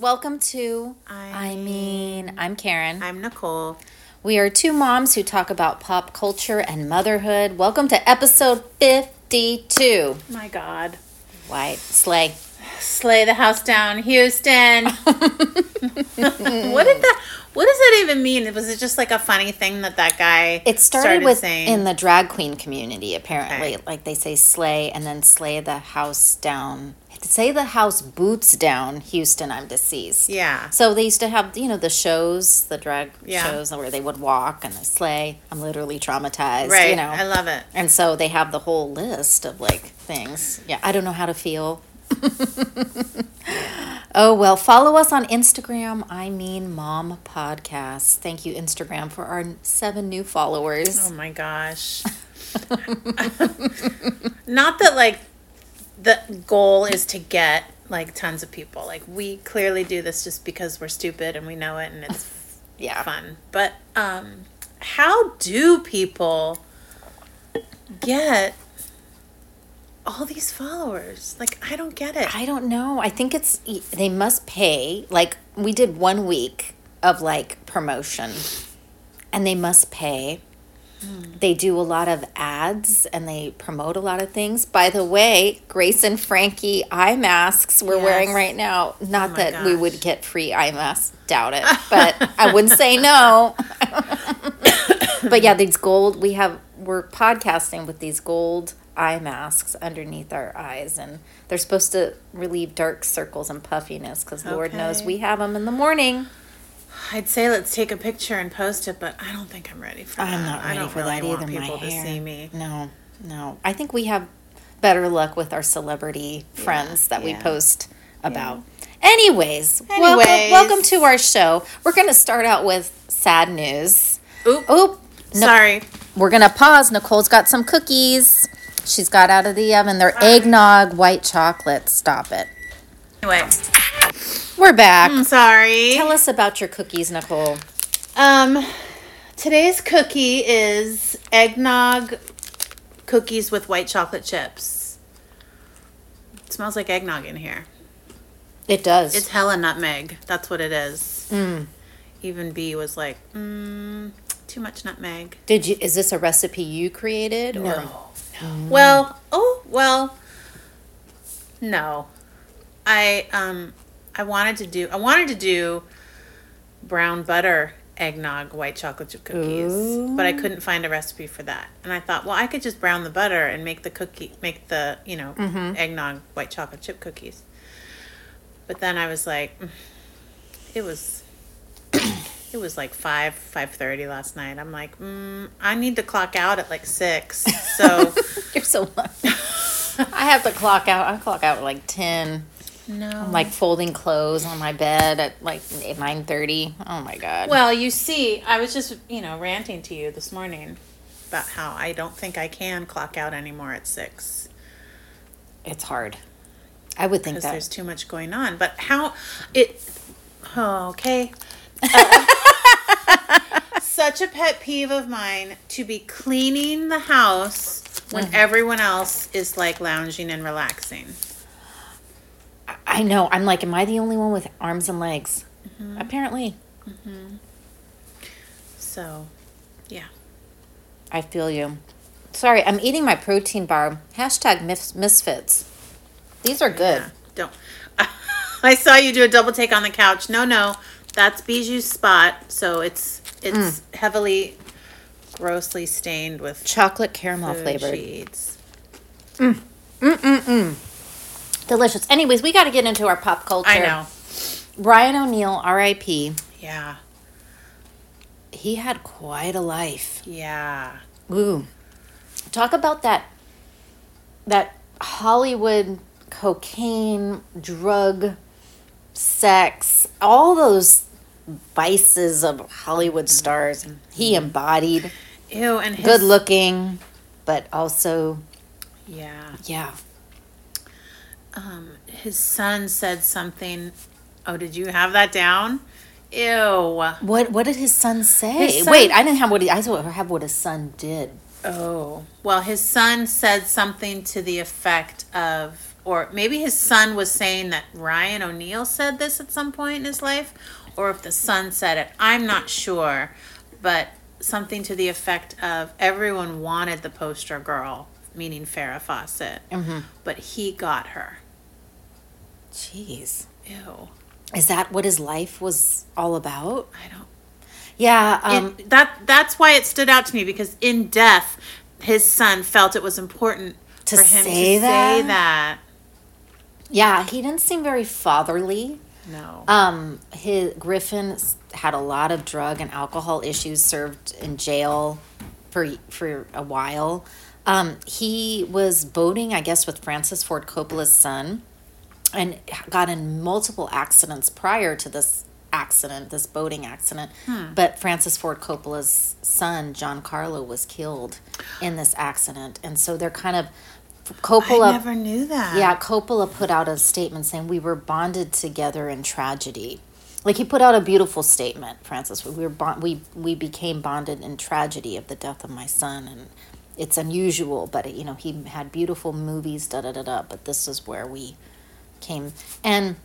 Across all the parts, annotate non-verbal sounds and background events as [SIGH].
Welcome to I I mean, I'm Karen. I'm Nicole. We are two moms who talk about pop culture and motherhood. Welcome to episode 52. My God. White Slay. Slay the house down, Houston. [LAUGHS] [LAUGHS] what did that? What does that even mean? Was it just like a funny thing that that guy? It started, with saying? in the drag queen community, apparently. Okay. Like they say slay and then slay the house down. Say the house boots down, Houston, I'm deceased. yeah. So they used to have, you know, the shows, the drag Yeah. shows where they would walk and they sleigh. I'm literally traumatized, Right. you know. I love it. and so they have the whole list of like things. Yeah, I don't know how to feel. [LAUGHS] oh, well, follow us on Instagram. I mean, Mom Podcast. Thank you, Instagram, for our seven new followers. Oh my gosh. [LAUGHS] Not that like the goal is to get like tons of people. Like we clearly do this just because we're stupid and we know it and it's [LAUGHS] yeah. fun. But um how do people get all these followers? Like I don't get it. I don't know. I think it's they must pay. Like we did one week of like promotion, and they must pay. They do a lot of ads and they promote a lot of things. By the way, Grace and Frankie eye masks we're Yes. wearing right now. Oh Not my that we would get free eye masks, doubt it, [LAUGHS] but I wouldn't say no. [LAUGHS] but yeah, these gold we have we're podcasting with these gold eye masks underneath our eyes and they're supposed to relieve dark circles and puffiness because lord knows we have them in the morning I'd say let's take a picture and post it, but I don't think I'm ready for that. i'm not I ready don't for really that want either people to see me. no no i think we have better luck with our celebrity friends that we post about anyways, welcome Anyways. welcome to our show we're going to start out with sad news Oop. oop no- Sorry. We're gonna pause. Nicole's got some cookies. She's got out of the oven. They're eggnog white chocolate. Stop it. Anyway, We're back. I'm sorry. Tell us about your cookies, Nicole. Um, today's cookie is eggnog cookies with white chocolate chips. It smells like eggnog in here. It does. It's hella nutmeg. That's what it is. Mm. Even B was like, mm, too much nutmeg. Did you? Is this a recipe you created? Or? Well, oh well. No, I um, I wanted to do. I wanted to do brown butter eggnog white chocolate chip cookies, but I couldn't find a recipe for that. And I thought, well, I could just brown the butter and make the cookie, make the you know eggnog white chocolate chip cookies. But then I was like, mm, it was. [COUGHS] It was like five five thirty last night. I'm like, mm, I need to clock out at like six. [LAUGHS] So You're so lucky. I have to clock out. I clock out at like ten. No, I'm like folding clothes on my bed at like nine thirty. Oh my god. Well, you see, I was just, you know, ranting to you this morning about how I don't think I can clock out anymore at six it's hard. I would think that. there's too much going on. But how it, oh, okay. Uh, [LAUGHS] such a pet peeve of mine to be cleaning the house when Mm-hmm. everyone else is like lounging and relaxing. I know. I'm like, am I the only one with arms and legs? Mm-hmm. Apparently. Mm-hmm. So, yeah. I feel you. Sorry, I'm eating my protein bar. Hashtag mis- misfits. These are good. Yeah, don't. [LAUGHS] I saw you do a double take on the couch. No, no, that's Bijou's spot. So it's it's Mm. heavily, grossly stained with Chocolate caramel food flavored. she eats. Mm. Mm, mm, Delicious. Anyways, we got to get into our pop culture. I know. Ryan O'Neal, R.I.P. Yeah, He had quite a life. yeah. Ooh. Talk about that that Hollywood cocaine, drug, sex, all those vices of Hollywood mm-hmm. stars. He mm-hmm. embodied Ew, and his, good looking, but also Yeah. yeah. Um, his son said something. Oh, did you have that down? Ew. What what did his son say? His son- Wait, I didn't have what he, I have what his son did. Oh. Well, his son said something to the effect of, or maybe his son was saying that Ryan O'Neal said this at some point in his life, or if the son said it. I'm not sure, but something to the effect of everyone wanted the poster girl, meaning Farrah Fawcett, but he got her. Jeez. Ew. Is that what his life was all about? I don't. Yeah. Um, it, that that's why it stood out to me because in death, his son felt it was important To for him say to that? say that. yeah, he didn't seem very fatherly. No. Um, his Griffin had a lot of drug and alcohol issues. Served in jail for for a while. Um, he was boating, I guess, with Francis Ford Coppola's son, and got in multiple accidents prior to this accident, this boating accident. Hmm. But Francis Ford Coppola's son, Gian-Carlo, was killed in this accident, and so they're kind of Coppola. I never knew that. Yeah, Coppola put out a statement saying we were bonded together in tragedy. Like he put out a beautiful statement, Francis. We were bond- we we became bonded in tragedy of the death of my son, and it's unusual, but you know he had beautiful movies, da da da da. But this is where we came, and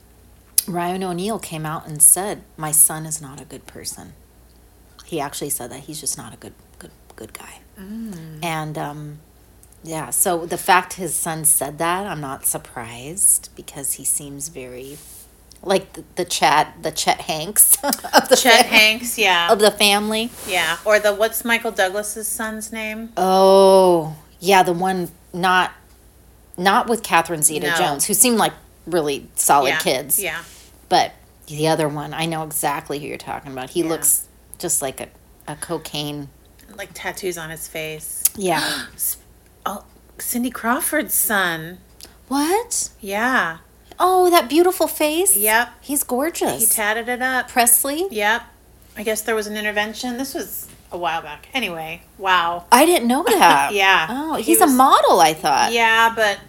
Ryan O'Neal came out and said, "My son is not a good person." He actually said that he's just not a good good good guy, and um, yeah, so the fact his son said that, I'm not surprised because he seems very like the, the Chet, the Chet Hanks [LAUGHS] of the Chet fam- Hanks, yeah. of the family. yeah. Or the what's Michael Douglas's son's name? Oh, yeah, the one not not with Catherine Zeta No. Jones, who seemed like really solid yeah. kids. Yeah. But the other one, I know exactly who you're talking about. He Yeah. looks just like a, a cocaine. Like tattoos on his face. Yeah. [GASPS] Oh, Cindy Crawford's son. what? Yeah. Oh, that beautiful face. Yep. He's gorgeous. He tatted it up. Presley. Yep. I guess there was an intervention. This was a while back. Anyway, wow. I didn't know [LAUGHS] that. Yeah. Oh, He he's was- a model, I thought. Yeah, but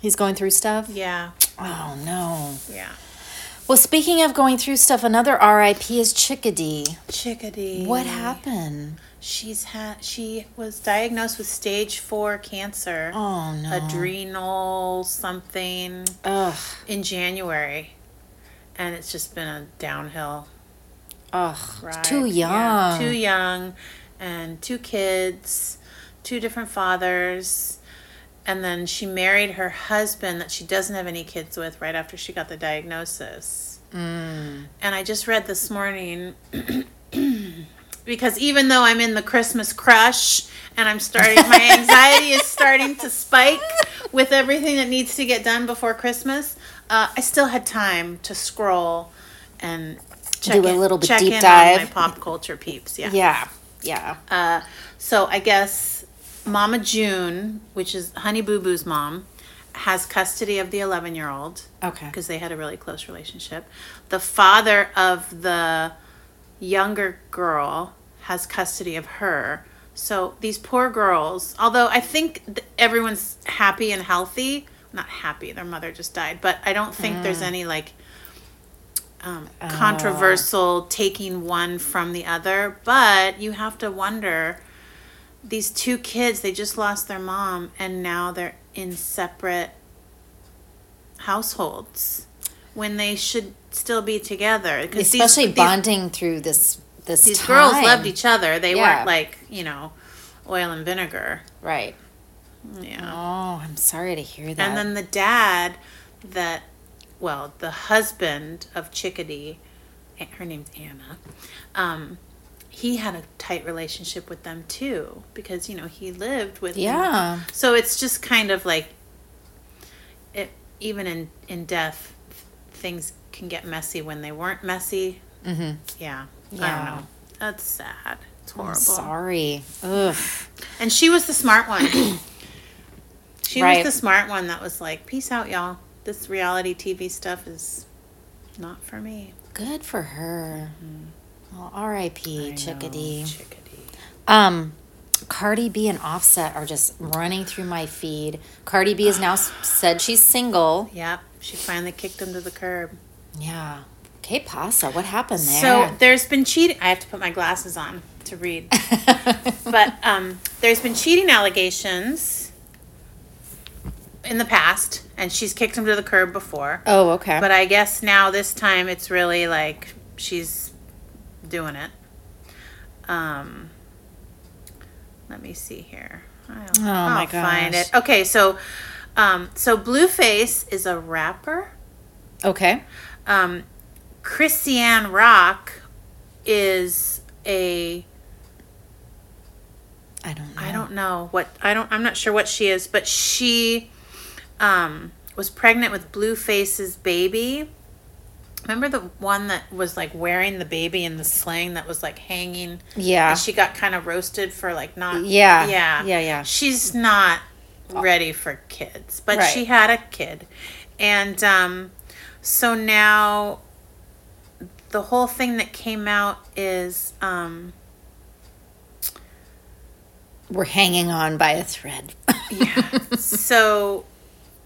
He's going through stuff? yeah. Oh, no. Yeah. Well, speaking of going through stuff, another RIP is Chickadee. Chickadee. What happened? She's had she was diagnosed with stage 4 cancer. Oh, no. Adrenal something Ugh. in January. And it's just been a downhill Ugh. ride. Too young. Yeah, too young and two kids, two different fathers. And then she married her husband that she doesn't have any kids with right after she got the diagnosis. Mm. And I just read this morning [CLEARS THROAT] because even though I'm in the Christmas crush and I'm starting, my [LAUGHS] anxiety is starting to spike with everything that needs to get done before Christmas, uh, I still had time to scroll and check Do a in- little bit check deep in dive. on my pop culture peeps. Yeah. Yeah. Yeah. Uh, so I guess Mama June, which is Honey Boo Boo's mom, has custody of the 11 year old Okay. because they had a really close relationship. The father of the younger girl has custody of her. So these poor girls, although I think th- everyone's happy and healthy, not happy, their mother just died, but I don't think there's any like um, controversial taking one from the other. But you have to wonder these two kids, they just lost their mom and now they're in separate households when they should still be together. these- Especially these- bonding through this this these time. girls loved each other. They Yeah. weren't like, you know, oil and vinegar. Right. Yeah. Oh, I'm sorry to hear that. And then the dad that well, the husband of Chickadee, her name's Anna. Um, he had a tight relationship with them too because you know he lived with them. Yeah. So it's just kind of like it even in in death things can get messy when they weren't messy. mm-hmm. Yeah. I Yeah. don't know. That's sad. It's I'm horrible. sorry. Ugh. And she was the smart one. [COUGHS] she Right. was the smart one that was like, "Peace out, y'all. This reality TV stuff is not for me." Good for her. Well, R.I.P. Mm-hmm. Know, Chickadee. Chickadee. Um, Cardi B and Offset are just running through my feed. Cardi B has now said she's single. Yep. She finally kicked him to the curb. Yeah. Okay, pasa? What happened there? So there's been cheating. I have to put my glasses on to read. but um, there's been cheating allegations in the past, and she's kicked him to the curb before. Oh, okay. But I guess now this time it's really like she's doing it. Um, let me see here. I'll, Oh, my gosh. I'll find it. Okay, so um, so Blueface is a rapper. okay. Um, Chrisean Rock is a I don't know. I don't know what I don't I'm not sure what she is, but she um was pregnant with Blueface's baby. Remember the one that was like wearing the baby in the sling that was like hanging Yeah. and she got kind of roasted for like not Yeah. Yeah. Yeah, yeah. She's not ready for kids, but Right. she had a kid. And um so now the whole thing that came out is um We're hanging on by a thread. Yeah. so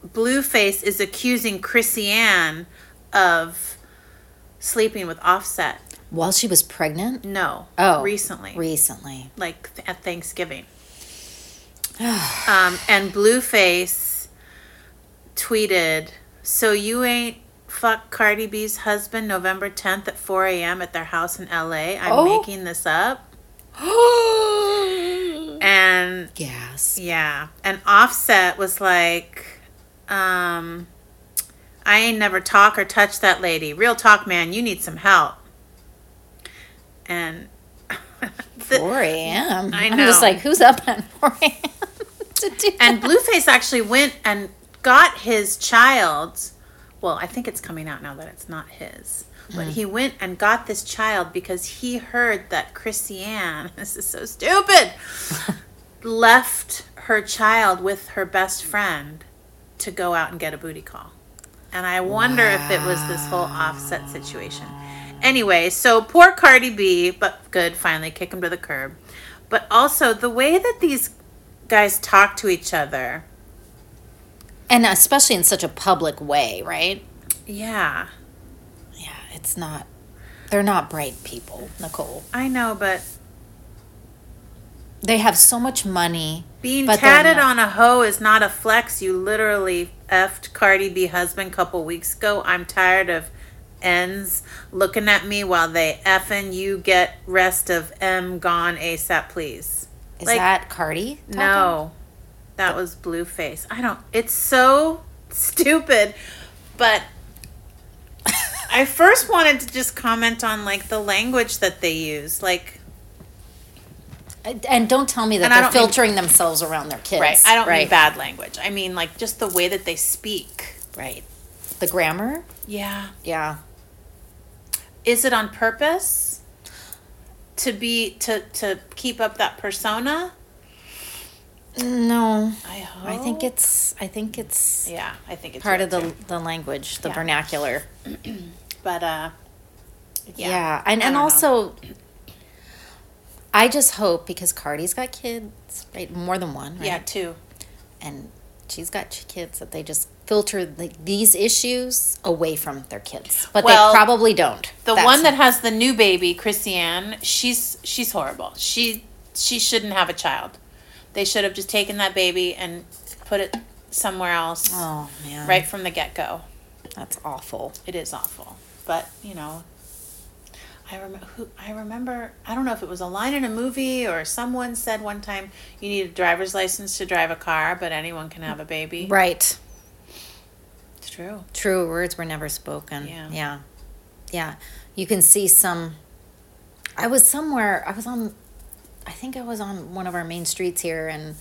Blueface is accusing Chrisean of sleeping with Offset. While she was pregnant? No. Oh. Recently. Recently. like th- at Thanksgiving. [SIGHS] um, and Blueface tweeted, So you ain't fuck Cardi B's husband November 10th at 4 a.m. at their house in LA? I'm Oh. making this up. [GASPS] And Yes. Yeah. And Offset was like, um, I ain't never talk or touch that lady. Real talk, man, you need some help. And [LAUGHS] the- 4 a.m. I I'm just like, who's up at 4 a.m. [LAUGHS] to do and? Blueface actually went and got his child. Well, I think it's coming out now that it's not his. But mm. he went and got this child because he heard that Chrisean, [LAUGHS] this is so stupid, left her child with her best friend to go out and get a booty call. And I wonder if it was this whole offset situation. Anyway, so poor Cardi B, but good, finally kick him to the curb. But also the way that these guys talk to each other. And especially in such a public way, right? Yeah, Yeah, it's not. They're not bright people, Nicole. I know, but They have so much money. being tatted on a hoe is not a flex. You literally effed Cardi B husband a couple weeks ago. I'm tired of ends looking at me while they effing you get rest of M gone ASAP, please. Is Like, that Cardi? talking? No, that was Blueface. I don't. It's so stupid, but [LAUGHS] I first wanted to just comment on like the language that they use, like And don't tell me that And they're don't mean- filtering themselves around their kids. right. I don't right. mean bad language. I mean like just the way that they speak. Right. The grammar? Yeah. Yeah. Is it on purpose to be to to keep up that persona? No. I hope. I think it's I think it's yeah. I think it's part of the too. the language, the Yeah. vernacular. [CLEARS THROAT] But uh, Yeah. yeah. And and don't know. I just hope because Cardi's got kids, right? More than one, right? yeah, two. And she's got kids that they just filter like these issues away from their kids. But Well, they probably don't. The That's- one that has the new baby, Chrisean, she's she's horrible. She she shouldn't have a child. They should have just taken that baby and put it somewhere else Oh man. right from the get go. That's awful. It is awful, but you know, I remember who I remember. I don't know if it was a line in a movie or someone said one time you need a driver's license to drive a car, but anyone can have a baby. Right. It's true. True words were never spoken. Yeah. Yeah. Yeah. You can see some. I was somewhere, I was on, I think I was on one of our main streets here, and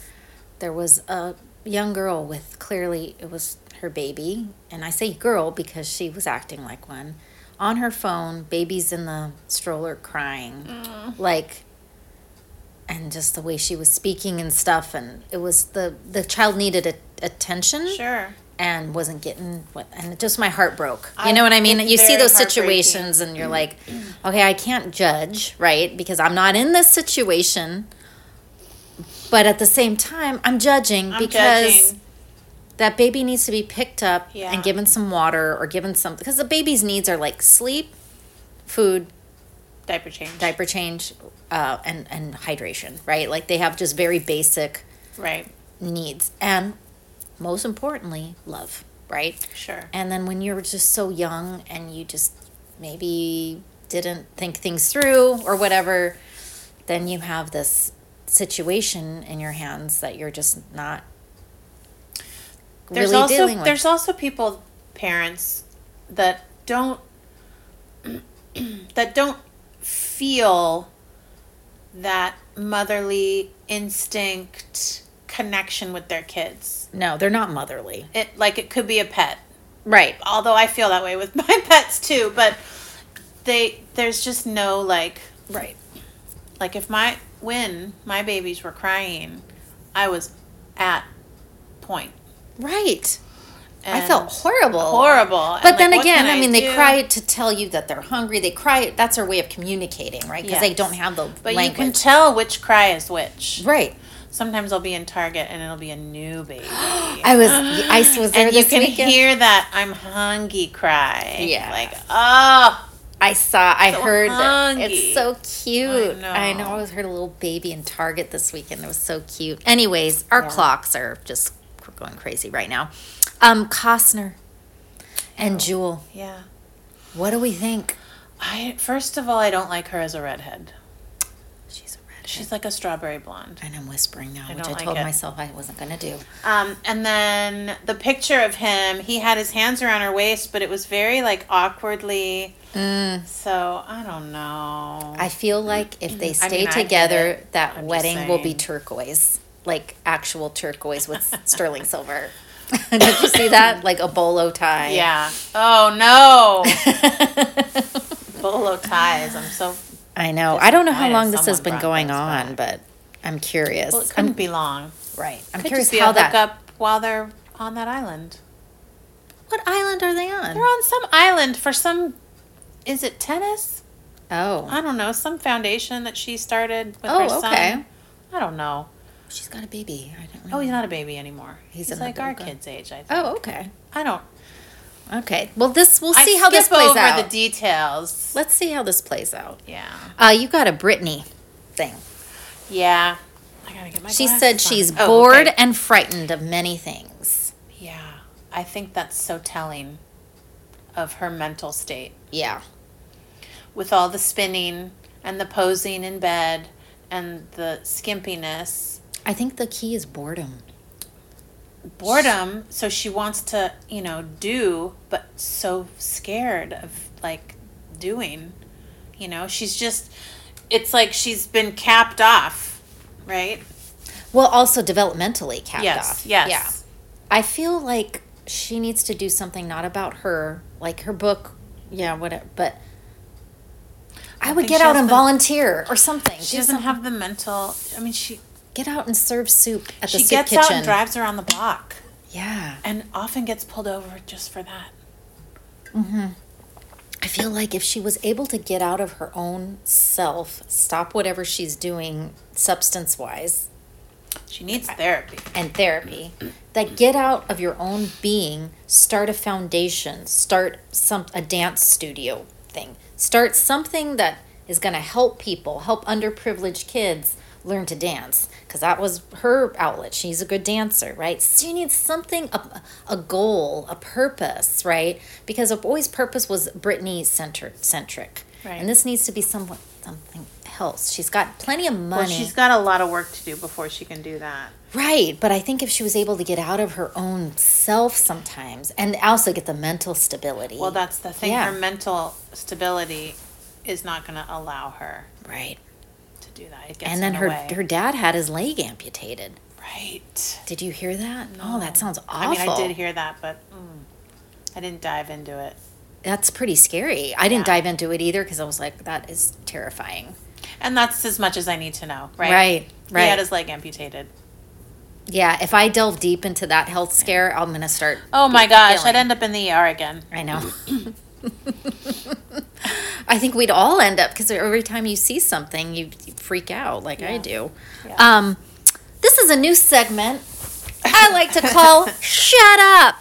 there was a young girl with clearly, it was her baby. And I say girl because she was acting like one. On her phone, baby's in the stroller crying. Mm. Like, and just the way she was speaking and stuff. And it was the, the child needed a, attention Sure. and wasn't getting what and just my heart broke you I- know what i mean you see those situations and you're like okay i can't judge right because i'm not in this situation but at the same time i'm judging I'm because judging. That baby needs to be picked up Yeah. and given some water or given some because the baby's needs are like sleep food Diaper change. diaper change uh, and and hydration right like they have just very basic Right. needs and most importantly, love, right? Sure. And then when you're just so young and you just maybe didn't think things through or whatever, then you have this situation in your hands that you're just not there's really also dealing with. there's also people parents that don't [CLEARS THROAT] that don't feel that motherly instinct connection with their kids. no, they're not motherly. It like it could be a pet. Right. Although I feel that way with [LAUGHS] my pets too, but they there's just no like Right. like if my when my babies were crying, I was at point. Right. I felt horrible. horrible. But then again, can I mean, they cry to tell you that they're hungry. They cry. That's their way of communicating, right? Because they don't have the But language. you can tell which cry is which. right. Sometimes I'll be in Target and it'll be a new baby. [GASPS] I was. I was there and you can weekend. hear that I'm hungry cry. Yeah. Like, oh, I saw. I So heard. Hungry. It's so cute. know. I know. I was heard a little baby in Target this weekend. It was so cute. Anyways, our Yeah. clocks are just going crazy right now. Um, Costner and Jewel. yeah. What do we think? I first of all, I don't like her as a redhead. She's a red. She's like a strawberry blonde. And I'm whispering now, I which I like told it. myself I wasn't going to do. Um, and then the picture of him, he had his hands around her waist, but it was very like awkwardly. So I don't know. I feel like if they stay I get together, that I'm wedding will be turquoise, like actual turquoise with [LAUGHS] sterling silver. [LAUGHS] Did you see that? Like a bolo tie. yeah. Oh no. [LAUGHS] Bolo ties. I'm so. I know. I don't know how long this has been going on, back. but I'm curious. Well, it couldn't be long. right. I'm Could curious how that. hookup while they're on that island. What island are they on? They're on some island for some. Is it tennis? oh, I don't know. Some foundation that she started with Oh, her son. okay. I don't know. She's got a baby. I don't know. Oh, he's not a baby anymore. He's He's, like our kid's age, I think. Oh, okay. I don't. Okay. Well, this we'll I see how this plays over out. the details. Let's see how this plays out. Yeah. Uh, you got a Britney thing. Yeah. I gotta get my. She said on. she's Oh, bored okay. and frightened of many things. Yeah, I think that's so telling of her mental state Yeah. with all the spinning and the posing in bed and the skimpiness, I think the key is boredom. boredom. So she wants to, you know, do, but so scared of like doing. You know, she's just. It's like she's been capped off, right? Well, also developmentally capped yes. off. Yes. Yeah. I feel like she needs to do something not about her, like her book, yeah, whatever. But I, would get out and volunteer or something. She Do doesn't something. have the mental. I mean, she get out and serve soup at the she soup gets kitchen. out and drives around the block. Yeah, and often gets pulled over just for that. Mm-hmm. I feel like if she was able to get out of her own self, stop whatever she's doing substance wise, She needs therapy. and therapy that get out of your own being start a foundation start some a dance studio thing start something that is going to help people help underprivileged kids learn to dance because that was her outlet she's a good dancer right so you need something a, a goal a purpose right because a boy's purpose was britney centric centric Right. and this needs to be somewhat something else she's got plenty of money Well, she's got a lot of work to do before she can do that. Right, but I think if she was able to get out of her own self sometimes and also get the mental stability. Well, that's the thing. Yeah. Her mental stability is not going to allow her right. Do that. And then her the way. her dad had his leg amputated. right. Did you hear that? Oh, that sounds awful. I mean, I did hear that, but mm, I didn't dive into it. That's pretty scary. I didn't Yeah. dive into it either because I was like, that is terrifying. And that's as much as I need to know, right? Right, Right. He had his leg amputated. Yeah, if I delve deep into that health scare, I'm gonna start. Oh my gosh, feeling- I'd end up in the ER again. I know. [LAUGHS] [LAUGHS] I think we'd all end up because every time you see something, you, you freak out like I do. Yeah. Um, this is a new segment I like to call [LAUGHS] "Shut Up."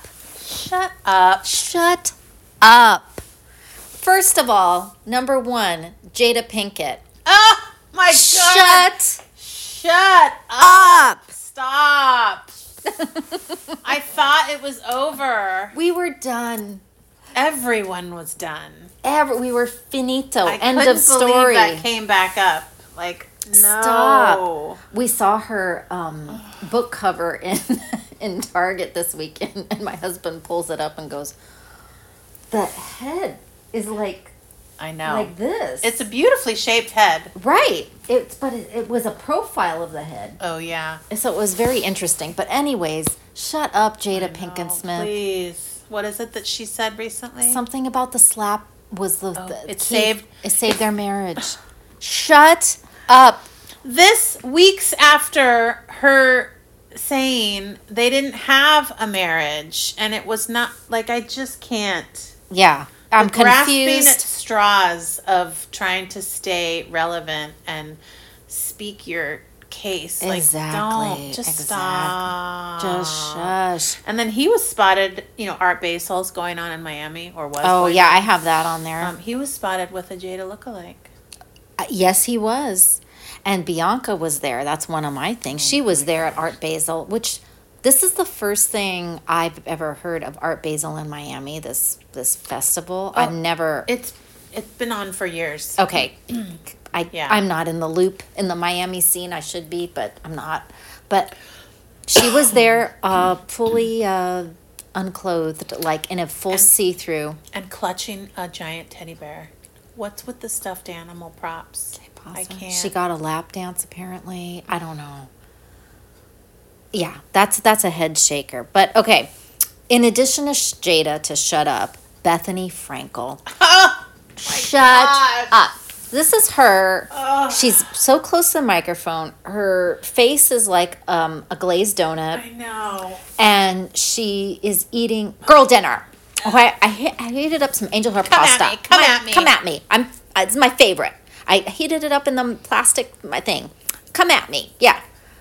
Shut up. Shut up. First of all, number one, Jada Pinkett. Oh my god. Shut Shut up. up. Stop. [LAUGHS] I thought it was over. We were done. Everyone was done. Ever we were finito. I End of story. That came back up. Like no. Stop. We saw her um, book cover in [LAUGHS] in Target this weekend, [LAUGHS] and my husband pulls it up and goes, "The head is like I know. like this. it's a beautifully shaped head. right. It's but it, it was a profile of the head, Oh yeah. so it was very interesting. But anyways, shut up, Jada Pinkett Smith. Please. What is it that she said recently? Something about the slap was the, Oh, the it key- saved- it saved their marriage. [SIGHS] shut up. this weeks after her saying they didn't have a marriage and it was not like I just can't. Yeah, I'm grasping at straws of trying to stay relevant and speak your case. Like, Exactly, don't just exact- stop. Just shush. And then he was spotted. You know, Art Basel's going on in Miami, or was. Oh yeah, on. I have that on there. Um, he was spotted with a Jada lookalike. Uh, yes, he was, and Bianca was there. That's one of my things. She was there at Art Basel, which this is the first thing I've ever heard of Art Basel in Miami. This this festival. I've never. It's it's been on for years. okay, [CLEARS THROAT] I Yeah. I'm not in the loop in the Miami scene. I should be, but I'm not. But she was there, uh, fully uh, unclothed, like in a full see through. And clutching a giant teddy bear. What's with the stuffed animal props? I can't. She got a lap dance apparently. I don't know. Yeah, that's that's a head shaker. But okay, in addition to Jada to shut up, Bethenny Frankel, [LAUGHS] Oh, shut gosh. up. This is her. She's so close to the microphone. Her face is like um, a glazed donut, I know. and she is eating girl dinner. Okay, I, he- I heated up some angel hair Come at pasta. me, come My- at me. Come at me. I'm. uh, It's my favorite. I heated it up in the plastic my thing. Come at me. Yeah.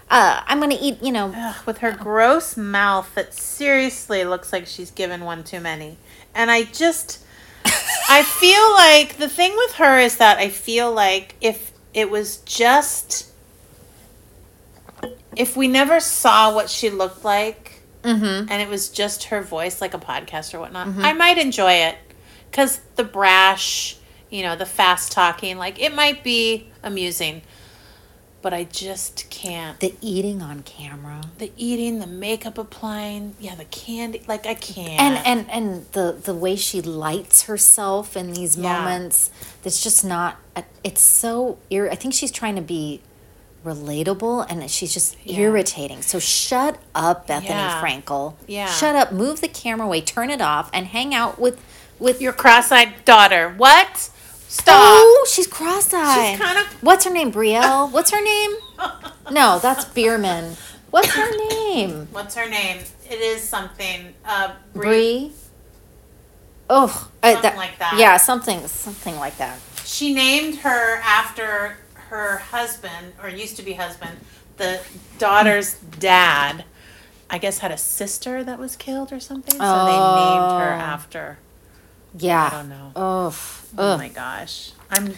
Uh, I'm gonna eat. You know. Ugh, with her gross mouth that seriously looks like she's given one too many. And I just I feel like the thing with her is that I feel like if it was just if we never saw what she looked like Mm-hmm. and it was just her voice like a podcast or whatnot, I might enjoy it. Cause the brash, you know, the fast talking, like it might be amusing. But I just can't The eating on camera. the eating, the makeup applying, yeah, the candy. Like I can't. And and and the the way she lights herself in these Yeah. moments. That's just not. Uh, it's so. Ir- I think she's trying to be relatable and she's just Yeah. irritating. So shut up, Bethenny Yeah. Frankel. Yeah. Shut up. Move the camera away. Turn it off and hang out with with your cross-eyed daughter. What? Stop. Oh, she's cross-eyed. She's kind of. What's her name? Brielle. What's her name? [LAUGHS] No, that's Biermann. What's her name? What's her name? It is something. Uh, Brie. Brie. Oh, uh, Something like that. Yeah, something, something like that. She named her after her husband, or used to be husband, the daughter's dad. I guess had a sister that was killed or something, so they named her Oh. after. Yeah. I don't know. Oh, Oh ugh. my gosh, I'm.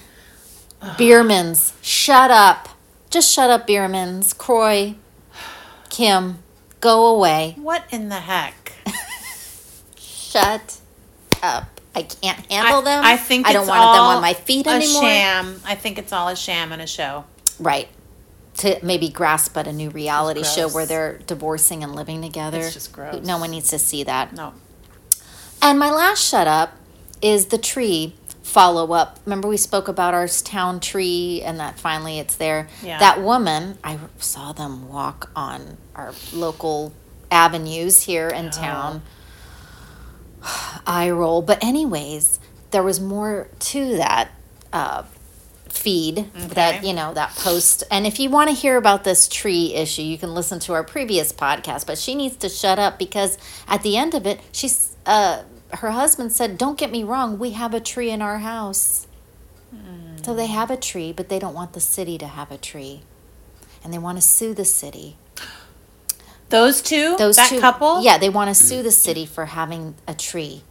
Biermanns, shut up. Just shut up, Biermanns. Kroy, Kim, go away. What in the heck? [LAUGHS] Shut up. I can't handle I, them. I think I don't it's want them all on my feet a anymore. sham. I think it's all a sham and a show. Right. To maybe grasp at a new reality show where they're divorcing and living together. It's just gross. No one needs to see that. No. And my last shut up is the tree follow up. Remember we spoke about our town tree and that finally it's there. Yeah. That woman, I saw them walk on our local avenues here in town. [SIGHS] I roll. But anyways, there was more to that uh, feed that you know that post. And if you want to hear about this tree issue, you can listen to our previous podcast. But she needs to shut up because at the end of it, she's uh, her husband said, "Don't get me wrong, we have a tree in our house." So they have a tree, but they don't want the city to have a tree, and they want to sue the city. Those two, Those that two, couple, yeah, they want to sue the city for having a tree,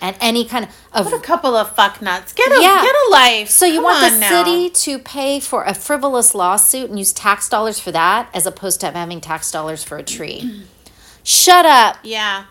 and any kind of, of What a couple of fuck nuts. Get a Yeah. get a life. So you Come want the now. city to pay for a frivolous lawsuit and use tax dollars for that, as opposed to having tax dollars for a tree? [CLEARS THROAT] Shut up. Yeah.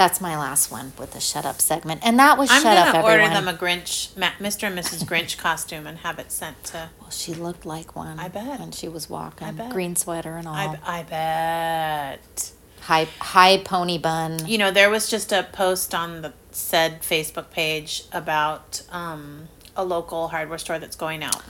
That's my last one with the shut up segment. And that was I'm shut up gonna order everyone. them a Grinch, Mr. and Mrs. Grinch costume and have it sent to. well, she looked like one. I bet. When she was walking. I bet. Green sweater and all. I, I bet. high high pony bun. You know, there was just a post on the said Facebook page about um, a local hardware store that's going out.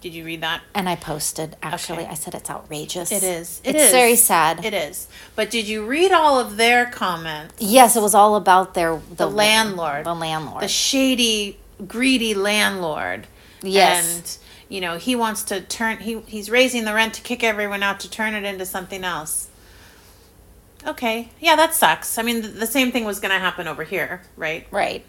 Did you read that? And I posted actually. Okay. I said it's outrageous. It is. It it's is. very sad. It is. But did you read all of their comments? yes, it was all about their The landlord. The landlord. The shady, greedy landlord. Yes. And you know, he wants to turn he he's raising the rent to kick everyone out to turn it into something else. Okay. Yeah, that sucks. I mean, the, the same thing was going to happen over here, right? right.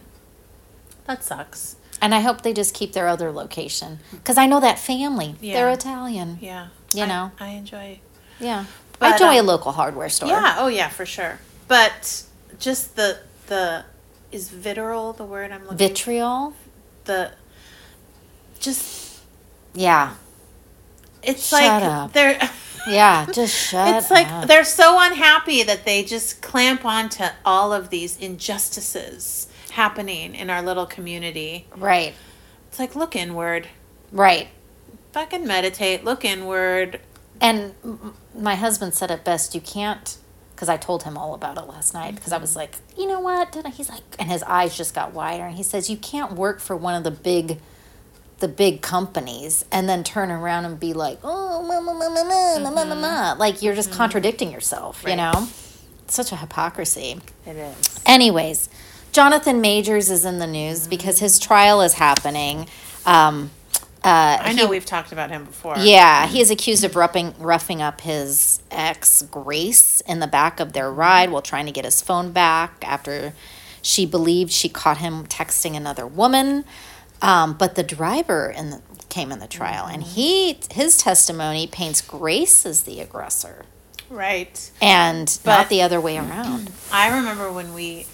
That sucks. And I hope they just keep their other location because I know that family. Yeah. They're Italian. Yeah. You I- know. I enjoy Yeah. But, I enjoy a um, local hardware store. Yeah, oh yeah, for sure. But just the the is vitriol the word I'm looking for. Vitriol. the just Yeah. it's Shut like up. they're [LAUGHS] Yeah. Just shut it's like up. they're so unhappy that they just clamp onto all of these injustices happening in our little community. Right. It's like look inward. Right. Fucking meditate, look inward. And my husband said it best. You can't, because I told him all about it last night. Because I was mm-hmm. like, you know what? Did I? He's like, and his eyes just got wider. And he says, you can't work for one of the big, the big companies, and then turn around and be like, oh, ma ma ma ma ma ma ma ma mm-hmm. ma. Like you're just mm-hmm. contradicting yourself. You know, it's such a hypocrisy. It is. Anyways, Jonathan Majors is in the news because his trial is happening. Um, uh, I know we've talked about him before. yeah, he is accused of roughing, roughing up his ex, Grace, in the back of their ride while trying to get his phone back after she believed she caught him texting another woman. Um, but the driver in the, came in the trial, and he his testimony paints Grace as the aggressor Right. and But- not the other way around. I remember when we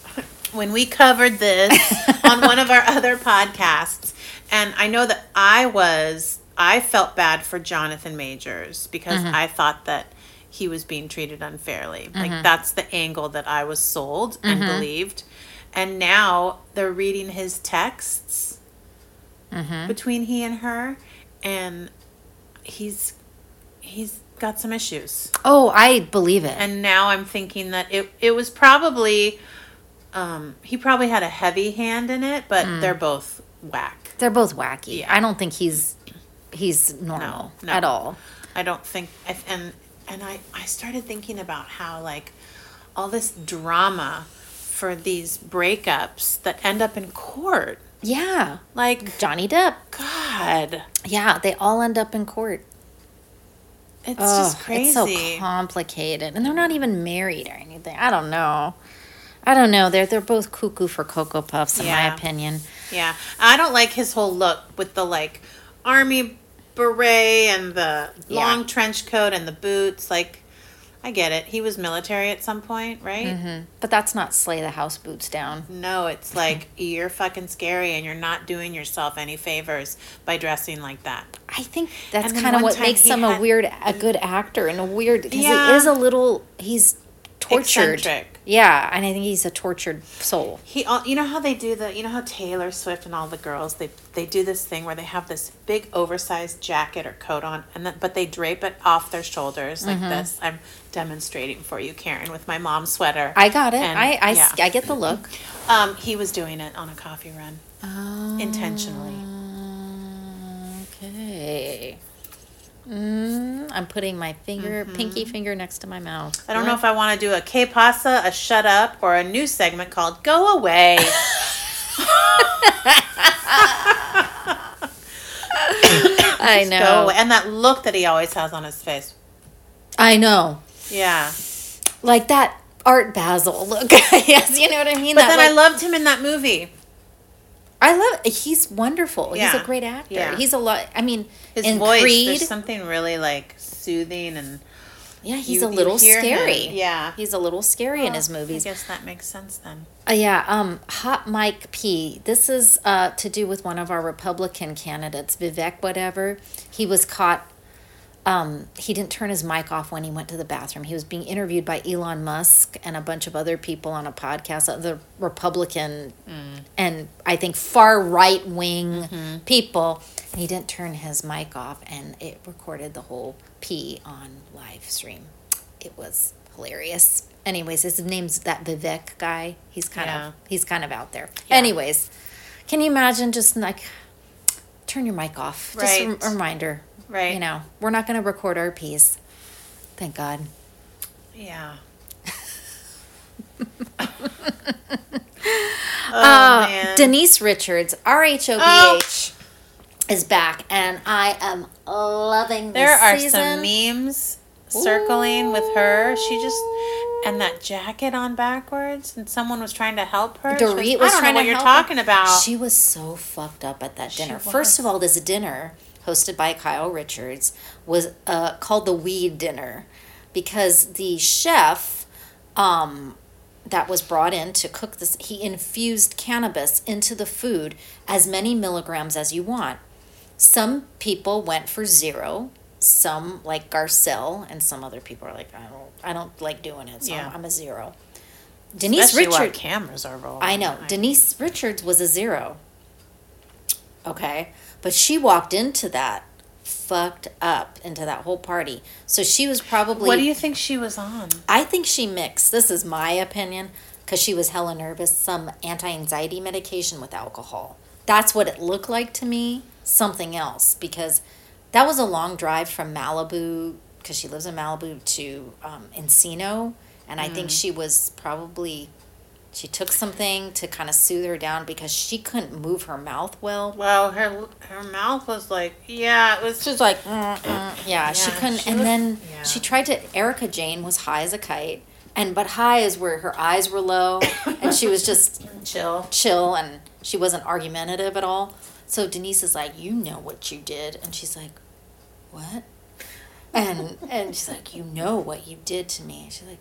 when we covered this [LAUGHS] on one of our other podcasts and I know that I was I felt bad for Jonathan Majors because Mm-hmm. I thought that he was being treated unfairly. Mm-hmm. Like that's the angle that I was sold and believed. And now they're reading his texts Mm-hmm. between he and her and he's he's got some issues. Oh, I believe it. And now I'm thinking that it it was probably um he probably had a heavy hand in it, but Mm. they're both whack. They're both wacky. Yeah. I don't think he's he's normal no. at all. I don't think and and I I started thinking about how like all this drama for these breakups that end up in court. Yeah, Like Johnny Depp. God, Yeah, they all end up in court. it's just crazy. It's so complicated, and they're not even married or anything. I don't know. I don't know. They're they're both cuckoo for cocoa puffs, in Yeah. my opinion. Yeah, I don't like his whole look with the like army beret and the Yeah. long trench coat and the boots. Like, I get it. He was military at some point, right? Mm-hmm. But that's not slay the house boots down. No, it's like [LAUGHS] you're fucking scary and you're not doing yourself any favors by dressing like that. I think that's kind of what makes him a weird, a good actor and a weird because Yeah. he is a little. He's tortured. Eccentric. Yeah, and I think he's a tortured soul. He, you know how they do the, you know how Taylor Swift and all the girls they they do this thing where they have this big oversized jacket or coat on, and then but they drape it off their shoulders like Mm-hmm. this. I'm demonstrating for you, Karen, with my mom's sweater. I got it. And, I I, yeah. I get the look. [LAUGHS] Um, he was doing it on a coffee run intentionally. Okay. Mm, I'm putting my finger, pinky finger, next to my mouth. Mm-hmm. I don't know if I want to do a K pasa, a shut up, or a new segment called "Go Away." [LAUGHS] I know. away. And that look that he always has on his face. I know. Yeah. Like that Art Basel look. [LAUGHS] yes, you know what I mean. But That, then I loved him in that movie. I love. He's wonderful. He's a great actor. Yeah. He's a lot. I mean, His voice, Creed, there's something really like soothing and yeah, he's you- a little hear him. scary. Yeah. he's a little scary in his movies. I guess that makes sense then. Uh, yeah, um, Hot Mike P. This is uh, to do with one of our Republican candidates, Vivek, whatever. He was caught um, he didn't turn his mic off when he went to the bathroom. He was being interviewed by Elon Musk and a bunch of other people on a podcast, uh, other Republican mm. and I think far right wing mm-hmm. people. And he didn't turn his mic off, and it recorded the whole pee on live stream. It was hilarious. Anyways, his name's that Vivek guy. He's kind Yeah. of he's kind of out there. Yeah. Anyways, can you imagine just like turn your mic off? Just a reminder. Right. You know, we're not going to record our piece. Thank God. Yeah. [LAUGHS] oh, Uh, man. Denise Richards, R H O Oh. Is back, and I am loving this There are season. some memes circling with her. She just and that jacket on backwards, and someone was trying to help her. Dorit I was don't trying know what to you're help her. talking about. She was so fucked up at that dinner. was. First of all, this dinner hosted by Kyle Richards was uh, called the Weed Dinner because the chef um, that was brought in to cook this, he infused cannabis into the food as many milligrams as you want. Some people went for zero. Some like Garcelle, and some other people are like, I don't, I don't like doing it, so Yeah. I'm, I'm a zero. Denise Richards, cameras are rolling. I know. Denise Richards was a zero. Okay. But she walked into that fucked up into that whole party. So she was probably What do you think she was on? I think she mixed. This is my opinion because she was hella nervous. Some anti-anxiety medication with alcohol. That's what it looked like to me. Something else because that was a long drive from Malibu because she lives in Malibu to um, Encino, and I think she was probably she took something to kind of soothe her down because she couldn't move her mouth well. Well, her her mouth was like, yeah, it was She was like, mm, mm. yeah, she couldn't. she and was- then yeah. she tried to. Erika Jayne was high as a kite, and but high is where her eyes were low, and she was just [COUGHS] chill. chill, and she wasn't argumentative at all. So Denise is like, "You know what you did," and she's like, "What?" And and she's like, "You know what you did to me." She's like,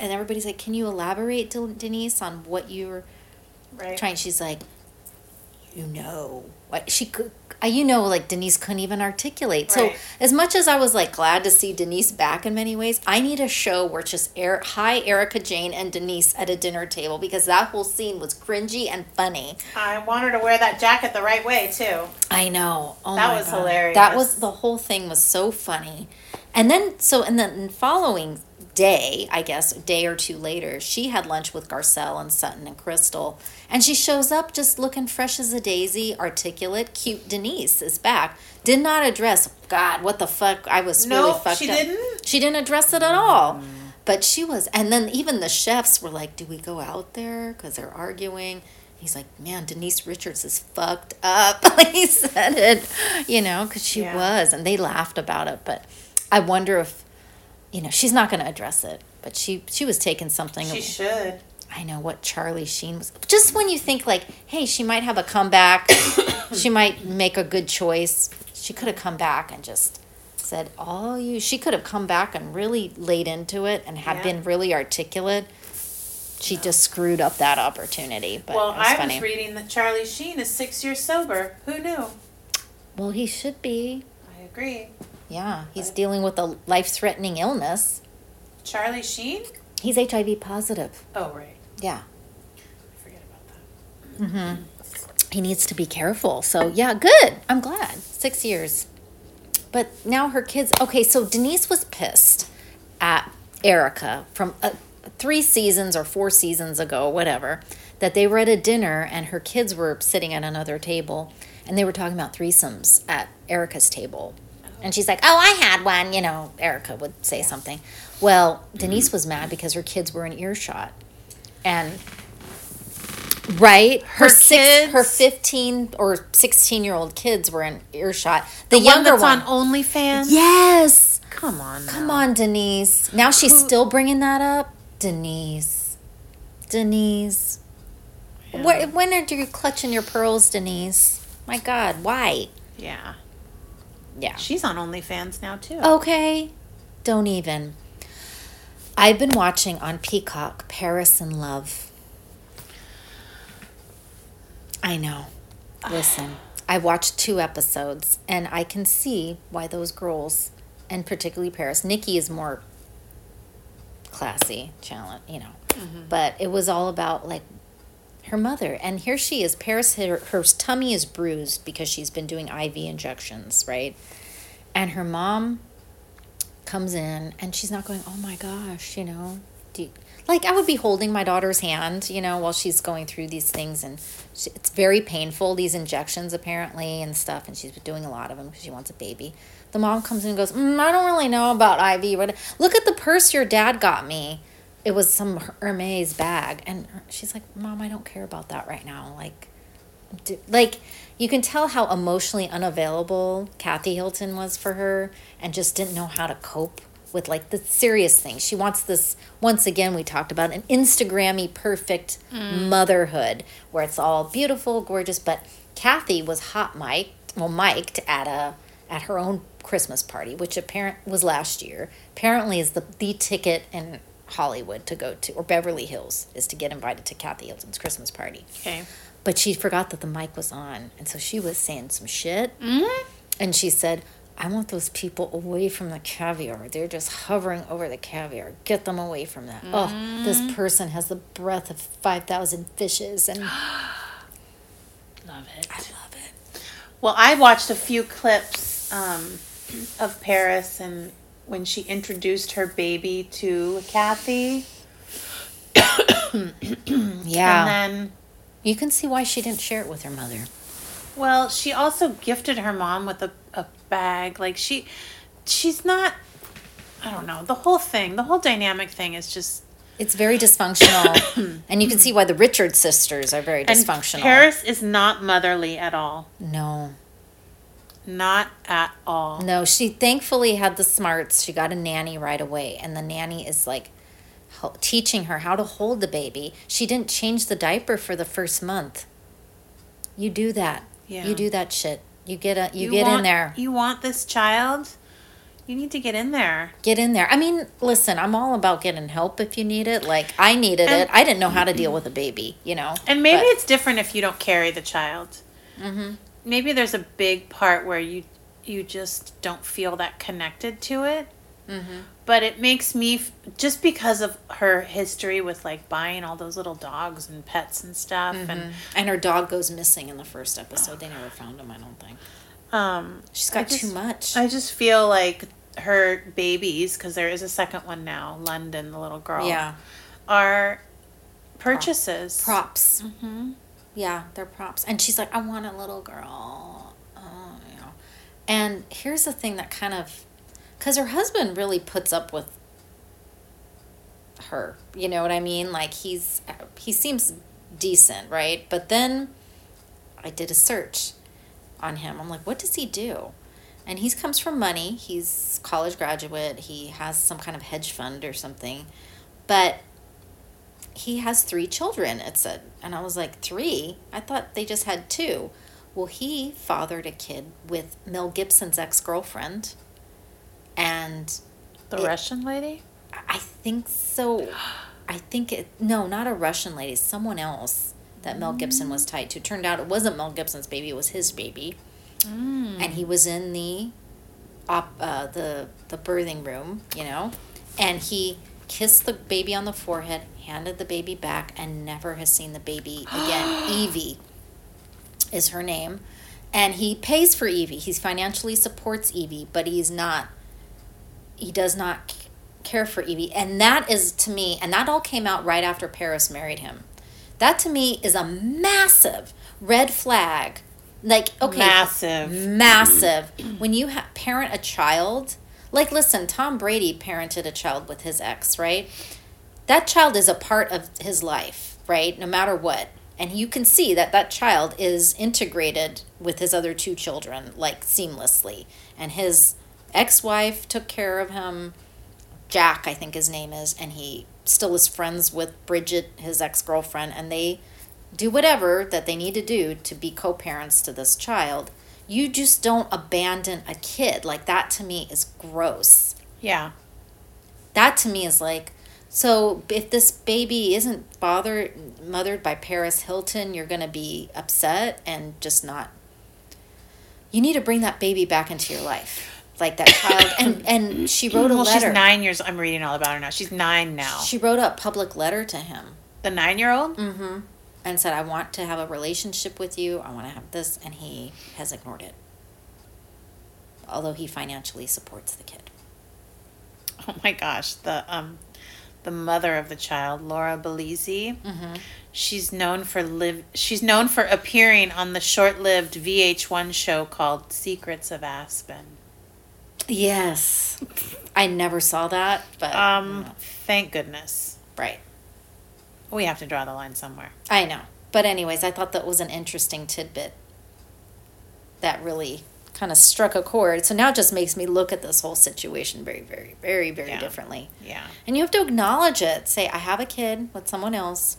and everybody's like, "Can you elaborate, De- Denise, on what you were?" Right. trying. She's like, you know, what she could. uh, You know, like Denise couldn't even articulate. So, as much as I was like glad to see Denise back in many ways, I need a show where it's just er- hi Erika Jayne and Denise at a dinner table because that whole scene was cringy and funny. I want her to wear that jacket the right way too. I know. Oh That was God. hilarious. That was the whole thing was so funny. And then so and then following day, I guess, a day or two later, she had lunch with Garcelle and Sutton and Crystal. And she shows up just looking fresh as a daisy, articulate, cute Denise is back. Did not address God, what the fuck? I was really No, fucked she up. didn't? She didn't address it at all. Mm. But she was, and then even the chefs were like, "Do we go out there?" Because they're arguing. He's like, "Man, Denise Richards is fucked up." [LAUGHS] he said it, you know, because she Yeah. was, and they laughed about it. But I wonder if, you know, she's not going to address it. But she she was taking something. She should. I know what Charlie Sheen was. Just when you think like, hey, she might have a comeback, [COUGHS] she might make a good choice. She could have come back and just said all you. She could have come back and really laid into it and had Yeah. been really articulate. She just screwed up that opportunity. But well, was I funny. was reading that Charlie Sheen is six years sober. Who knew? well, he should be. I agree. Yeah, he's dealing with a life-threatening illness. Charlie Sheen? He's HIV positive. Oh, right. Yeah. I forget about that. he needs to be careful. So yeah, good. I'm glad. Six years. But now her kids. Okay, so Denise was pissed at Erika from uh, three seasons or four seasons ago, whatever, that they were at a dinner and her kids were sitting at another table and they were talking about threesomes at Erika's table. And she's like, "Oh, I had one." You know, Erika would say something. Well, Denise mm-hmm. was mad because her kids were in earshot, and right, her, Her six, kids? her fifteen or sixteen year old kids were in earshot. The, One younger that's one, on OnlyFans? yes. Come on. Come on, Denise. Now she's still bringing that up, Denise. Denise. Wh- when are you clutching your pearls, Denise? My God, why? Yeah. Yeah. She's on OnlyFans now, too. Okay. Don't even. I've been watching on Peacock Paris in Love. I know. [SIGHS] Listen, I watched two episodes and I can see why those girls and particularly Paris. Nikki is more classy, challenge, you know. Mm-hmm. But it was all about like her mother. And here she is. Paris, her, her tummy is bruised because she's been doing IV injections, right? And her mom comes in and she's not going, oh my gosh, you know, you, like I would be holding my daughter's hand, you know, while she's going through these things. And she, it's very painful, these injections apparently and stuff. And she's been doing a lot of them because she wants a baby. The mom comes in and goes, mm, I don't really know about IV. But look at the purse your dad got me it was some Hermes bag, and she's like, "Mom, I don't care about that right now." Like, do, like you can tell how emotionally unavailable Kathy Hilton was for her, and just didn't know how to cope with like the serious things. She wants this. Once again, we talked about an Instagrammy perfect mm. motherhood where it's all beautiful, gorgeous. But Kathy was hot mic'd, well, mic'd at a at her own Christmas party, which apparent was last year. Apparently, is the the ticket in Hollywood to go to, or Beverly Hills is to get invited to Kathy Hilton's Christmas party. Okay. But she forgot that the mic was on, and so she was saying some shit. Mm-hmm. And she said, "I want those people away from the caviar. They're just hovering over the caviar. Get them away from that. Oh, this person has the breath of five thousand fishes." And I [GASPS] Love it. I love it. Well, I watched a few clips um, of Paris and when she introduced her baby to Kathy. [COUGHS] Yeah, And then, you can see why she didn't share it with her mother. well, she also gifted her mom with a, a bag. Like, she, she's not, I don't know, the whole thing, the whole dynamic thing is just. It's very dysfunctional, [COUGHS] and you can see why the Richard sisters are very And dysfunctional. Paris is not motherly at all. no, Not at all. No, she thankfully had the smarts. She got a nanny right away, and the nanny is like teaching her how to hold the baby. She didn't change the diaper for the first month. You do that. Yeah. You do that shit. You get a you, get in there. You want this child? You need to get in there. Get in there. I mean, listen, I'm all about getting help if you need it. Like I needed And- it. I didn't know how to deal with a baby, you know. And maybe But- it's different if you don't carry the child. Mm-hmm. Maybe there's a big part where you you just don't feel that connected to it. Mm-hmm. But it makes me just because of her history with like buying all those little dogs and pets and stuff, and and her dog goes missing in the first episode. They never found him, I don't think. um, She's got just- too much. I just feel like her babies, because there is a second one now, London, the little girl, yeah. are purchases. props. Mm-hmm. Yeah, they're props. And she's like, I want a little girl. Oh, know. And here's the thing that kind of, because her husband really puts up with her. You know what I mean? Like he's, he seems decent, right? But then I did a search on him. I'm like, what does he do? And he comes from money. He's college graduate. He has some kind of hedge fund or something. But he has three children, it said. And I was like, three? I thought they just had two. Well, he fathered a kid with Mel Gibson's ex girlfriend. And The It- Russian lady. I think so. I think it, no, not a Russian lady, someone else that Mel Gibson was tied to. Turned out it wasn't Mel Gibson's baby, it was his baby. And he was in the op, uh, the the birthing room, you know, and he kissed the baby on the forehead, handed the baby back, and never has seen the baby [GASPS] again. Evie is her name, and he pays for Evie. He financially supports Evie, but he's not. He does not care for Evie, and that is to me, and that all came out right after Paris married him. That to me is a massive red flag. Like okay, Massive. massive. When you ha- parent a child, like listen, Tom Brady parented a child with his ex, right? That child is a part of his life, right? No matter what. And you can see that that child is integrated with his other two children, like seamlessly. And his ex wife took care of him. Jack, I think his name is, and he still is friends with Bridget, his ex girlfriend, and they do whatever that they need to do to be co parents to this child. You just don't abandon a kid. Like that to me is gross. Yeah. That to me is like, so if this baby isn't fathered, mothered by Paris Hilton, you're going to be upset and just not. You need to bring that baby back into your life. like that child and and she [COUGHS] wrote a well, letter she's nine years. I'm reading all about her now. She's nine now. she wrote a public letter to him the nine-year-old. mm-hmm. And said i want to have a relationship with you i want to have this and he has ignored it although he financially supports the kid Oh my gosh, the um, the mother of the child, Laura Bellizzi. mm-hmm. She's known for live. She's known for appearing on the short-lived VH1 show called Secrets of Aspen. yes i never saw that but Um, thank goodness. right We have to draw the line somewhere. I know. But anyways, I thought that was an interesting tidbit that really kind of struck a chord. So now it just makes me look at this whole situation very, very, very, very Yeah. differently. Yeah. And you have to acknowledge it. Say, I have a kid with someone else.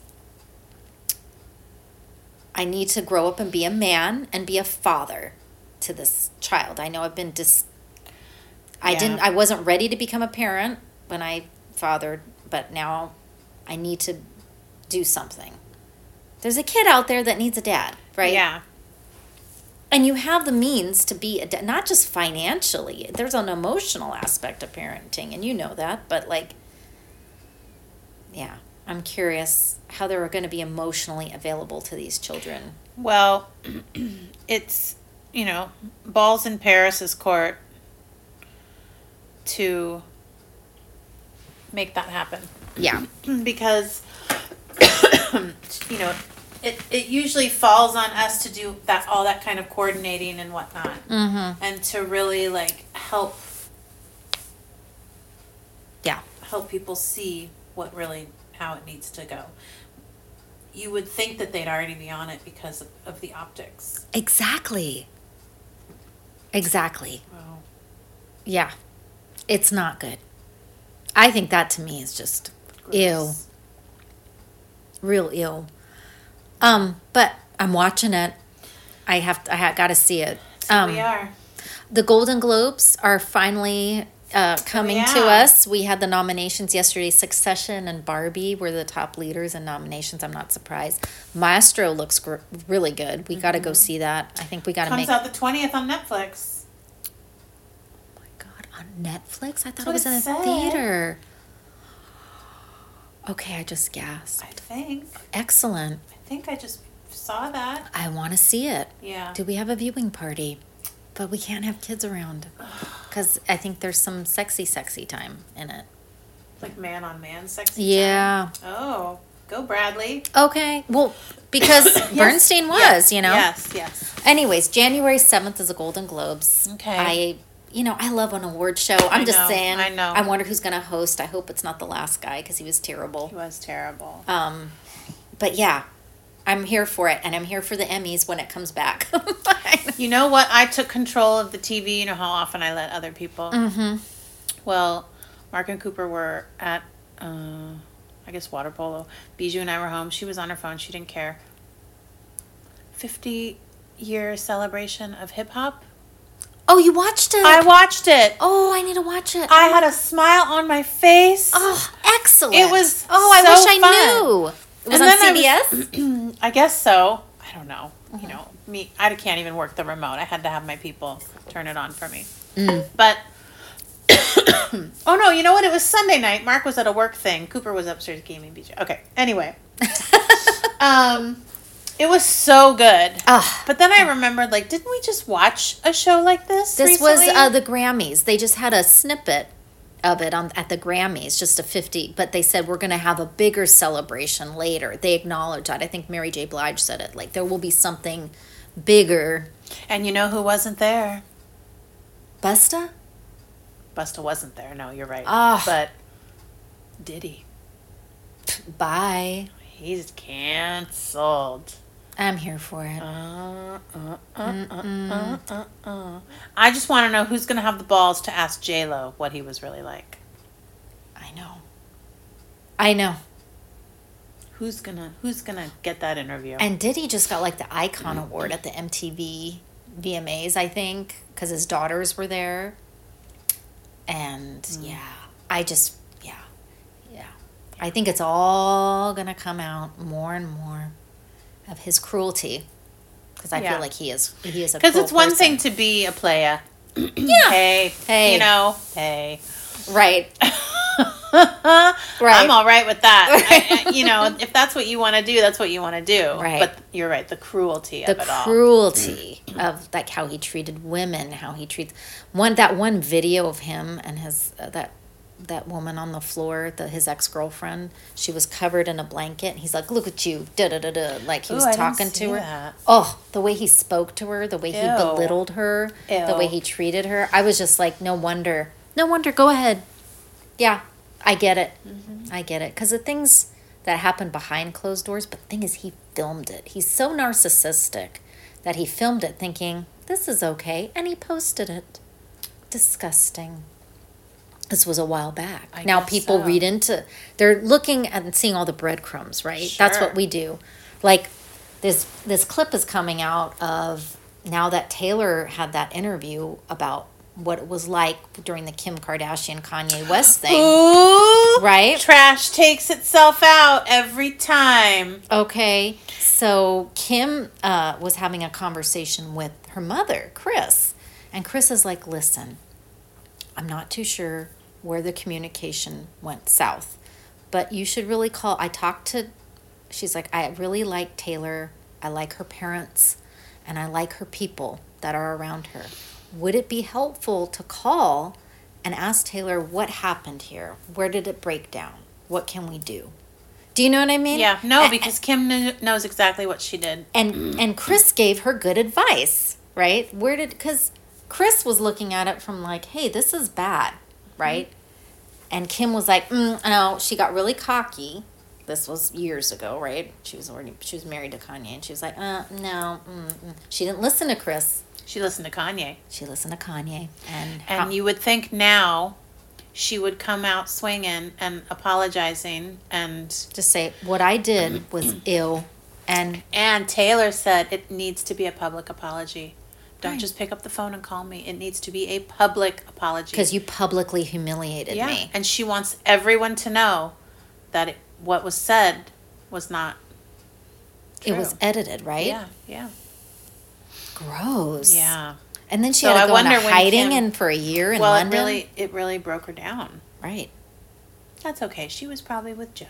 I need to grow up and be a man and be a father to this child. I know I've been dis I Yeah. didn't I wasn't ready to become a parent when I fathered, but now I need to do something. There's a kid out there that needs a dad, right? Yeah. And you have the means to be a dad, not just financially. There's an emotional aspect of parenting, and you know that, but like, yeah, I'm curious how they're going to be emotionally available to these children. Well, [CLEARS THROAT] it's you know balls in Paris's court to make that happen Yeah. [CLEARS THROAT] because [COUGHS] you know it, it usually falls on us to do that all that kind of coordinating and whatnot Mm-hmm. and to really like help Yeah. help people see what really how it needs to go you would think that they'd already be on it because of, of the optics Exactly. Exactly. wow. Yeah. It's not good. I think that to me is just ew. Real ill. Um, but I'm watching it. I have to, I ha- got to see it. Um, we are the Golden Globes are finally uh, coming to yeah. us. We had the nominations yesterday. Succession and Barbie were the top leaders in nominations. I'm not surprised. Maestro looks gr- really good. We got to go see that. I think we got to Mm-hmm. comes out the 20th on netflix Oh my god, on Netflix? I thought it was it in a said. theater. Okay, I just gasped. i think Excellent. i think i just saw that I want to see it. yeah Do we have a viewing party? But we can't have kids around [SIGHS] because I think there's some sexy, sexy time in it. like man on man sexy Yeah. time. oh go bradley Okay. Well, because [COUGHS] Bernstein was, Yes, you know. yes yes Anyways, January seventh is the Golden Globes. Okay. I, you know, I love an award show. I'm I just know, saying. I know. I wonder who's going to host. I hope it's not the last guy because he was terrible. he was terrible Um, but yeah, I'm here for it, and I'm here for the Emmys when it comes back. [LAUGHS] you know what i took control of the tv you know how often i let other people mm-hmm. well mark and cooper were at uh, i guess water polo bijou and i were home she was on her phone she didn't care 50 year celebration of hip-hop Oh, you watched it? i watched it oh, I need to watch it. I had a smile on my face. Oh, excellent! It was Oh, I so wish I fun. knew. It was And on then I CBS. [CLEARS THROAT] I guess so. I don't know. Mm-hmm. You know, me. I can't even work the remote. I had to have my people turn it on for me. Mm. But [COUGHS] oh no, you know what? It was Sunday night. Mark was at a work thing. Cooper was upstairs gaming. BJ. Okay. Anyway, [LAUGHS] um, it was so good. Ah. But then I remembered, like, didn't we just watch a show like this? This was uh, the Grammys. They just had a snippet of it on at the Grammys, just a fifty. But they said we're going to have a bigger celebration later. They acknowledged that. I think Mary J. Blige said it. Like there will be something bigger. and you know who wasn't there? Busta. Busta wasn't there. No, you're right. Ah. But Diddy, Bye. he's canceled. I'm here for it. Uh, uh, uh, uh, uh, uh, uh. I just want to know who's going to have the balls to ask J Lo what he was really like. I know. I know. Who's gonna Who's gonna get that interview? And Diddy just got like the Icon Award at the MTV VMAs, I think, because his daughters were there. And yeah, I just, yeah, yeah. I think it's all going to come out more and more of his cruelty. Because I Yeah. feel like he is, he is a Because it's one person. thing to be a playa, [CLEARS THROAT] Yeah. hey, Hey. you know, hey. Right. [LAUGHS] right. I'm all right with that. I, I- you know, if that's what you want to do, that's what you want to do. Right. But you're right. The cruelty the of it all. cruelty of like how he treated women, how he treats one that one video of him and his uh, that that woman on the floor, the his ex girlfriend. She was covered in a blanket. And he's like, "Look at you," da da da da. Like he Ooh, was I talking to her. that. Oh, the way he spoke to her, the way he belittled her, the way he treated her. I was just like, no wonder, no wonder. Go ahead. Yeah, I get it. Mm-hmm. I get it. Because the things that happen behind closed doors, but the thing is, he filmed it. He's so narcissistic that he filmed it thinking, this is okay. And he posted it. Disgusting. This was a while back. I now people so. read into, they're looking and seeing all the breadcrumbs, right? That's what we do. Like this, this clip is coming out of now that Taylor had that interview about what it was like during the Kim Kardashian Kanye West [LAUGHS] thing. Ooh, Right? Trash takes itself out every time. Okay, so Kim uh, was having a conversation with her mother, Kris, and Kris is like, "Listen, I'm not too sure where the communication went south, but you should really call." I talked to. She's like, "I really like Taylor. I like her parents, and I like her people that are around her. Would it be helpful to call?" And ask Taylor what happened here. Where did it break down? What can we do? Do you know what I mean? Yeah, no, because Kim knows exactly what she did. and and Kris gave her good advice, right? Where did because Kris was looking at it from like, hey, this is bad, right? And Kim was like, mm, no, she got really cocky. This was years ago, right? She was already she was married to Kanye, and she was like, uh, no, mm, mm. she didn't listen to Kris. She listened to Kanye. She listened to Kanye, and And how- you would think now she would come out swinging and apologizing and just say what I did was [CLEARS THROAT] ill, and and Taylor said it needs to be a public apology. Don't Right. just pick up the phone and call me. It needs to be a public apology. because you publicly humiliated yeah, me. and she wants everyone to know that it, what was said was not It was edited, right? Yeah, yeah. Gross. Yeah. And then she So had to go into hiding Kim- and for a year in well, London. it really it really broke her down. right. That's okay. She was probably with Joe.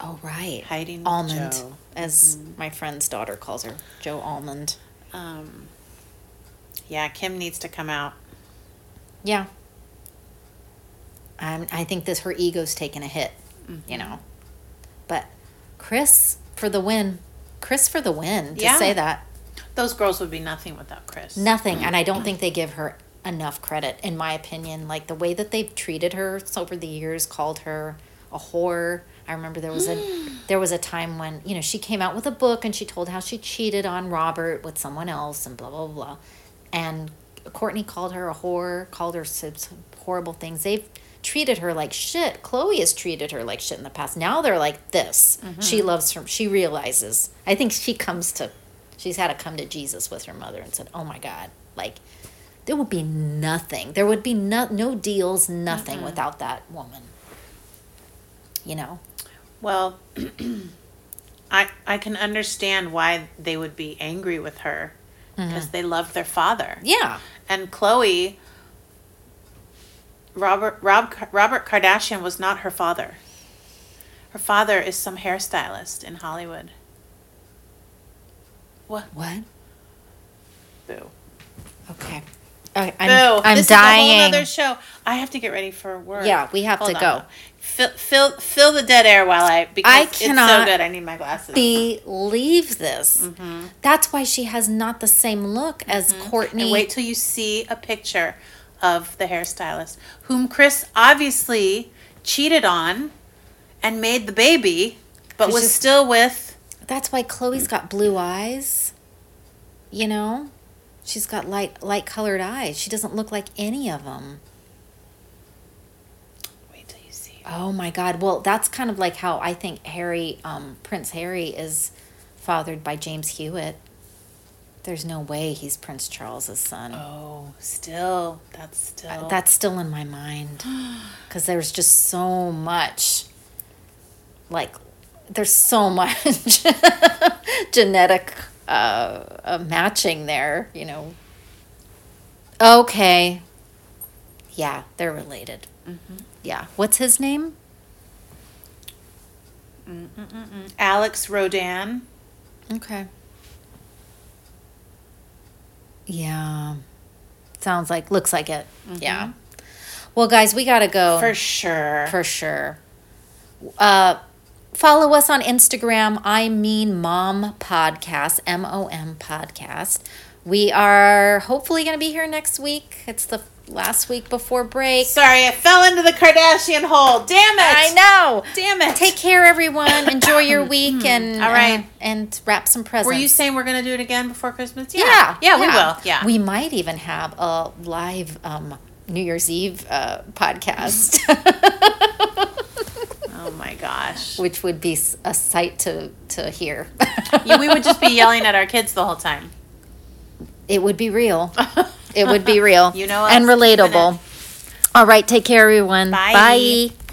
Oh, right. Hiding with Almond, Joe. as my friend's daughter calls her, Joe Almond. Um, yeah, Kim needs to come out. Yeah. Um, I think this her ego's taken a hit, Mm-hmm. you know. But Kris for the win. Kris for the win. To Yeah. say that Those girls would be nothing without Kris. nothing, and I don't think they give her enough credit, in my opinion. Like the way that they've treated her over the years, called her a whore. I remember there was a [GASPS] there was a time when you know she came out with a book and she told how she cheated on Robert with someone else and blah blah blah, and Kourtney called her a whore, called her some horrible things. They've treated her like shit. Khloé has treated her like shit in the past. Now they're like this. Mm-hmm. She loves her. She realizes. I think she comes to. She's had to come to Jesus with her mother and said, "Oh my God, like." There would be nothing. There would be no no deals, nothing mm-hmm. without that woman. You know. Well, [CLEARS THROAT] I I can understand why they would be angry with her because uh-huh. they love their father. Yeah. And Khloé, Robert Rob Robert Kardashian was not her father. Her father is some hairstylist in Hollywood. What? What? Boo. Okay. I, I'm, Boo. I'm this dying. is a whole other show. I have to get ready for work. Yeah, we have to on. go. Fill, fill, fill the dead air while I because I it's so cannot good. I need my glasses. Believe this. Mm-hmm. That's why she has not the same look as Kourtney. And wait till you see a picture of the hairstylist, whom Kris obviously cheated on and made the baby, but was just- still with. That's why Khloé's got blue eyes. You know, she's got light light colored eyes. She doesn't look like any of them. Wait till you see. Oh my God! Well, that's kind of like how I think Harry, um, Prince Harry, is fathered by James Hewitt. There's no way he's Prince Charles's son. Oh, still, that's still. That's still in my mind [GASPS] because there's just so much, like, there's so [LAUGHS] much genetic uh, uh, matching there. You know, Okay. Yeah, they're related. Yeah. What's his name? Alex Roldan. Okay. Yeah. Sounds like, looks like it. Yeah. Well, guys, we got to go. For sure. For sure. Uh, follow us on Instagram. I mean, Mom Podcast, M O M Podcast. We are hopefully going to be here next week. It's the last week before break. Sorry, I fell into the Kardashian hole. Damn it. I know. Damn it. Take care, everyone. Enjoy your [COUGHS] week and All right. and, and wrap some presents. Were you saying we're going to do it again before Christmas? Yeah, Yeah, we will. Yeah. We might even have a live um, New Year's Eve uh, podcast, [LAUGHS] oh my gosh. which would be a sight to to hear. Yeah, we would just be yelling at our kids the whole time. it would be real. [LAUGHS] It would be real. [LAUGHS] You know and us, relatable. All right, take care, everyone. Bye. Bye.